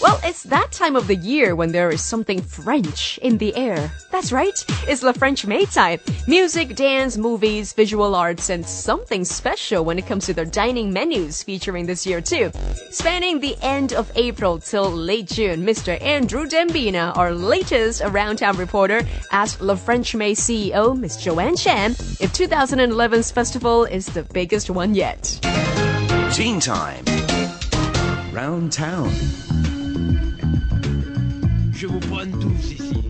Well, it's that time of the year when there is something French in the air. That's right, it's Le French May time. Music, dance, movies, visual arts, and something special when it comes to their dining menus featuring this year too. Spanning the end of April till late June, Mr. Andrew Dembina, our latest around town reporter, asked Le French May CEO, Miss Joanne Chan, if 2011's festival is the biggest one yet. Teen Time. Round Town. Je vous prends tous ici.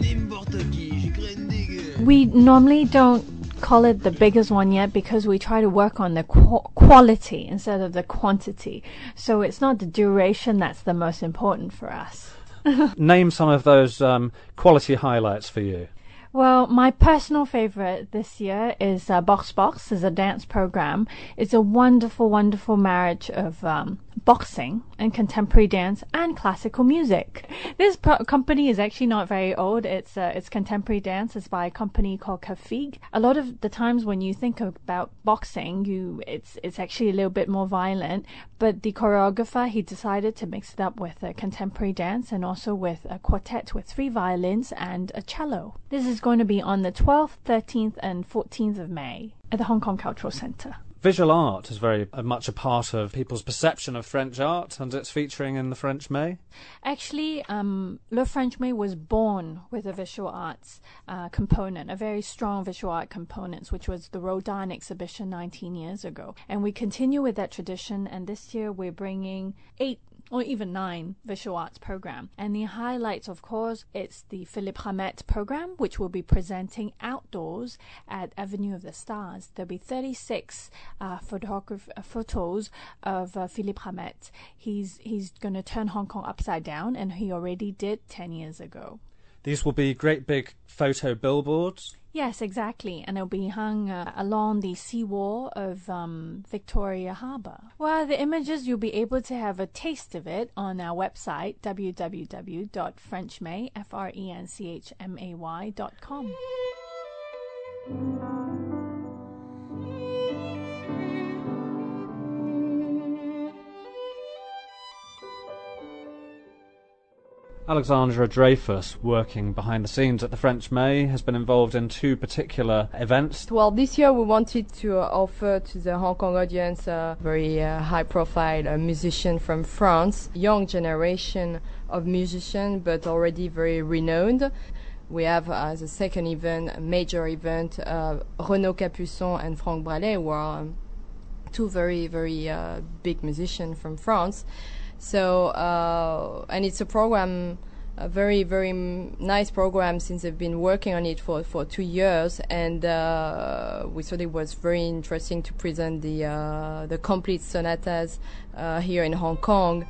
N'importe qui, je crains des gueules. We normally don't call it the biggest one yet because we try to work on the qu- quality instead of the quantity. So it's not the duration that's the most important for us. Name some of those um, quality highlights for you. Well, my personal favorite this year is uh, Boxe Boxe. is a dance program. It's a wonderful, wonderful marriage of um, boxing and contemporary dance and classical music. This pro- company is actually not very old. It's uh, it's contemporary dance. It's by a company called Käfig. A lot of the times when you think about boxing, you it's it's actually a little bit more violent. But the choreographer he decided to mix it up with a contemporary dance and also with a quartet with three violins and a cello. This is going to be on the 12th, 13th, and 14th of May at the Hong Kong Cultural Centre. Visual art is very uh, much a part of people's perception of French art, and it's featuring in the French May. Actually, um, Le French May was born with a visual arts uh, component, a very strong visual art component, which was the Rodin exhibition 19 years ago. And we continue with that tradition, and this year we're bringing eight or even nine visual arts program. And the highlights, of course, it's the Philippe Ramette program, which will be presenting outdoors at Avenue of the Stars. There'll be 36 uh, photograph- uh, photos of uh, Philippe Ramette. He's he's going to turn Hong Kong upside down, and he already did 10 years ago. These will be great big photo billboards. Yes, exactly, and it'll be hung uh, along the seawall of um, Victoria Harbour. Well, the images you'll be able to have a taste of it on our website www.frenchmay Alexandra Dreyfus, working behind the scenes at the French May, has been involved in two particular events. Well, this year we wanted to uh, offer to the Hong Kong audience a very uh, high profile uh, musician from France, young generation of musicians, but already very renowned. We have uh, as a second event, a major event, uh, Renaud Capuçon and Frank Braley, who are um, two very, very uh, big musicians from France. So, uh, and it's a program, a very, very nice program since they've been working on it for, for two years. And uh, we thought it was very interesting to present the, uh, the complete sonatas uh, here in Hong Kong.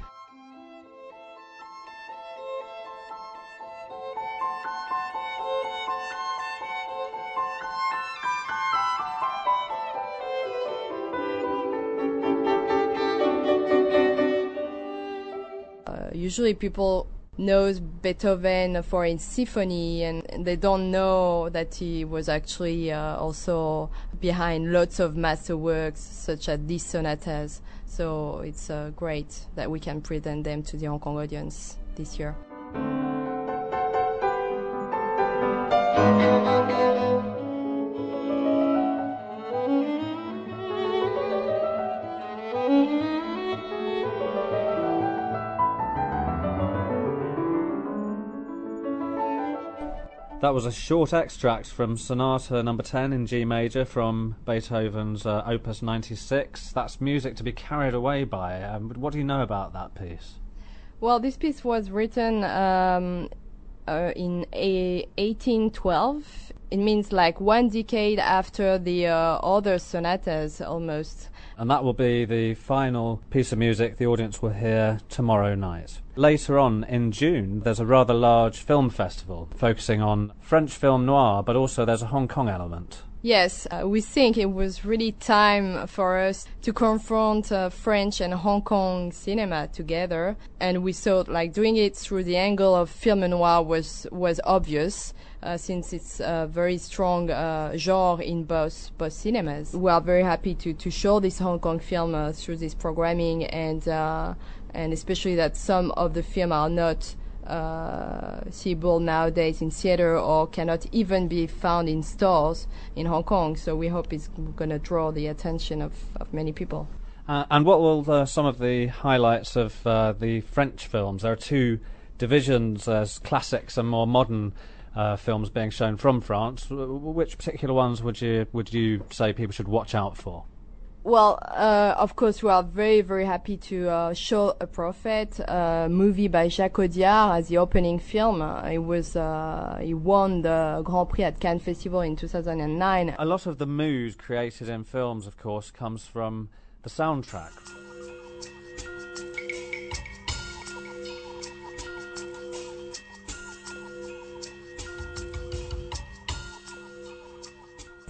Usually people knows Beethoven for his symphony and they don't know that he was actually uh, also behind lots of masterworks such as these sonatas. So it's uh, great that we can present them to the Hong Kong audience this year. That was a short extract from Sonata Number 10 in G major from Beethoven's uh, Opus 96. That's music to be carried away by. Um, what do you know about that piece? Well, this piece was written um, uh, in a 1812. It means like one decade after the uh, other sonatas almost. And that will be the final piece of music the audience will hear tomorrow night. Later on in June, there's a rather large film festival focusing on French film noir, but also there's a Hong Kong element. Yes, uh, we think it was really time for us to confront uh, French and Hong Kong cinema together, and we thought like doing it through the angle of film noir was was obvious. Uh, since it's a very strong uh, genre in both both cinemas, we are very happy to, to show this Hong Kong film uh, through this programming, and uh, and especially that some of the film are not uh, seeable nowadays in theater or cannot even be found in stores in Hong Kong. So we hope it's going to draw the attention of, of many people. Uh, and what will the, some of the highlights of uh, the French films? There are two divisions: there's classics and more modern uh, films being shown from France. Which particular ones would you would you say people should watch out for? Well, uh, of course, we are very, very happy to uh, show A Prophet, a movie by Jacques Audiard, as the opening film. Uh, it was uh, he won the Grand Prix at Cannes Festival in 2009. A lot of the mood created in films, of course, comes from the soundtrack.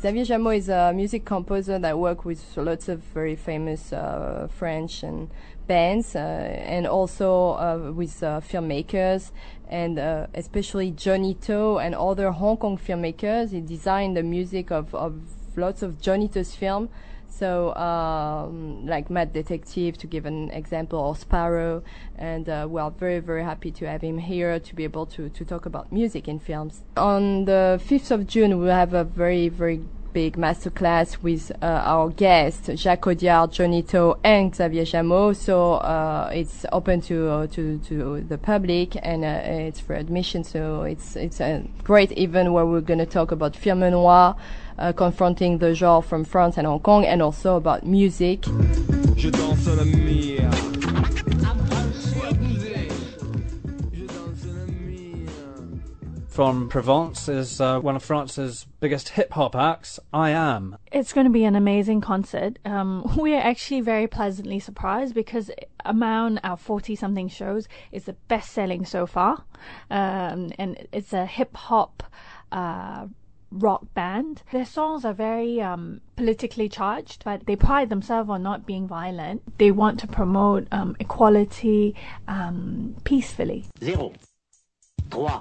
Xavier Jamaux is a music composer that works with lots of very famous uh, French and bands, uh, and also uh, with uh, filmmakers, and uh, especially Johnny To and other Hong Kong filmmakers. He designed the music of, of lots of Johnny To's films. So, um, like Mad Detective, to give an example, or Sparrow, and uh, we are very, very happy to have him here to be able to, to talk about music in films. On the 5th of June, we'll have a very, very big masterclass with uh, our guests, Jacques Audiard, Johnny To, and Xavier Jamaux. So uh, it's open to, uh, to to the public and uh, it's for admission. So it's it's a great event where we're going to talk about film noir, uh, confronting the genre from France and Hong Kong, and also about music. From Provence is uh, one of France's biggest hip hop acts, I Am. It's going to be an amazing concert. Um, we are actually very pleasantly surprised because among our 40 something shows, it's the best selling so far. Um, and it's a hip hop uh, rock band. Their songs are very um, politically charged, but they pride themselves on not being violent. They want to promote um, equality um, peacefully. Zéro. Trois.